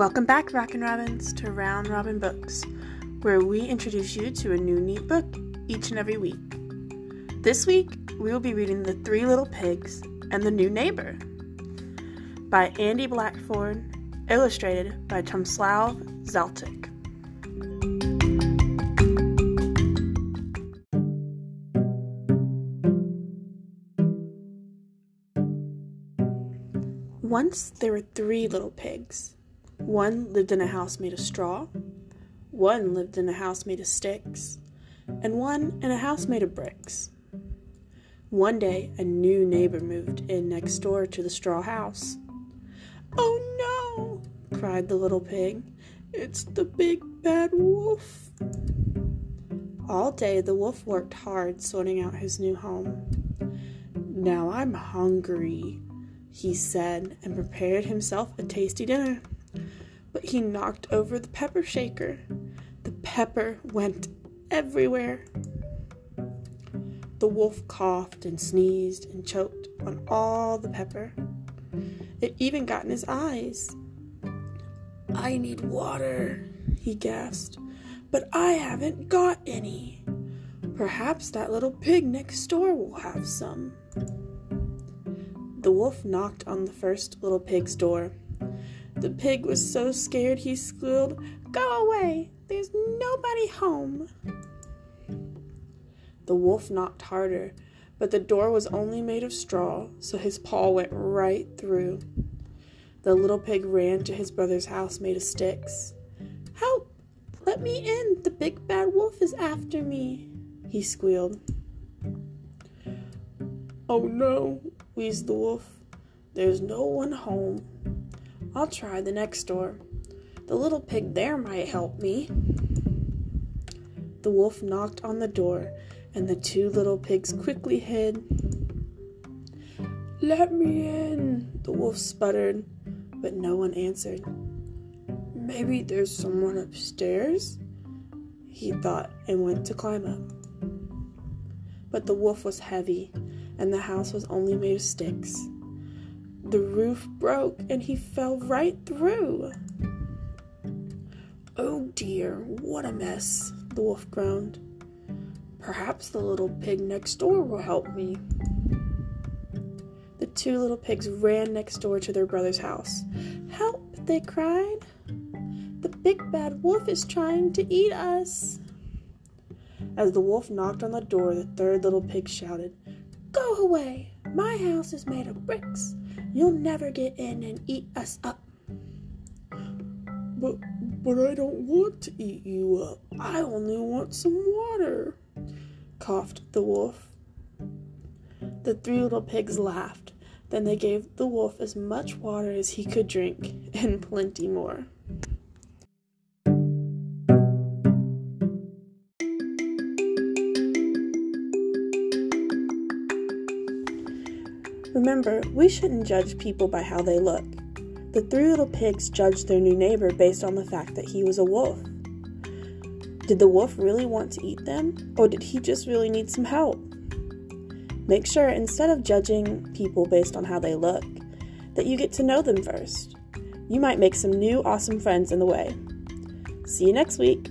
Welcome back, Rockin' Robins, to Round Robin Books, where we introduce you to a new neat book each and every week. This week, we will be reading The Three Little Pigs and the New Neighbor by Andy Blackford, illustrated by Tomislav Zlatic. Once there were three little pigs. One lived in a house made of straw, one lived in a house made of sticks, and one in a house made of bricks. One day, a new neighbor moved in next door to the straw house. Oh no! cried the little pig. It's the big bad wolf. All day, the wolf worked hard sorting out his new home. Now I'm hungry, he said, and prepared himself a tasty dinner. But he knocked over the pepper shaker. The pepper went everywhere. The wolf coughed and sneezed and choked on all the pepper. It even got in his eyes. I need water, he gasped, but I haven't got any. Perhaps that little pig next door will have some. The wolf knocked on the first little pig's door. The pig was so scared he squealed, Go away! There's nobody home! The wolf knocked harder, but the door was only made of straw, so his paw went right through. The little pig ran to his brother's house made of sticks. Help! Let me in! The big bad wolf is after me! he squealed. Oh no, wheezed the wolf. There's no one home. I'll try the next door. The little pig there might help me. The wolf knocked on the door, and the two little pigs quickly hid. Let me in, the wolf sputtered, but no one answered. Maybe there's someone upstairs, he thought, and went to climb up. But the wolf was heavy, and the house was only made of sticks. The roof broke and he fell right through. Oh dear, what a mess, the wolf groaned. Perhaps the little pig next door will help me. The two little pigs ran next door to their brother's house. Help, they cried. The big bad wolf is trying to eat us. As the wolf knocked on the door, the third little pig shouted, Go away! My house is made of bricks. You'll never get in and eat us up. But but I don't want to eat you up. I only want some water, coughed the wolf. The three little pigs laughed. Then they gave the wolf as much water as he could drink, and plenty more. Remember, we shouldn't judge people by how they look. The three little pigs judged their new neighbor based on the fact that he was a wolf. Did the wolf really want to eat them, or did he just really need some help? Make sure, instead of judging people based on how they look, that you get to know them first. You might make some new awesome friends in the way. See you next week.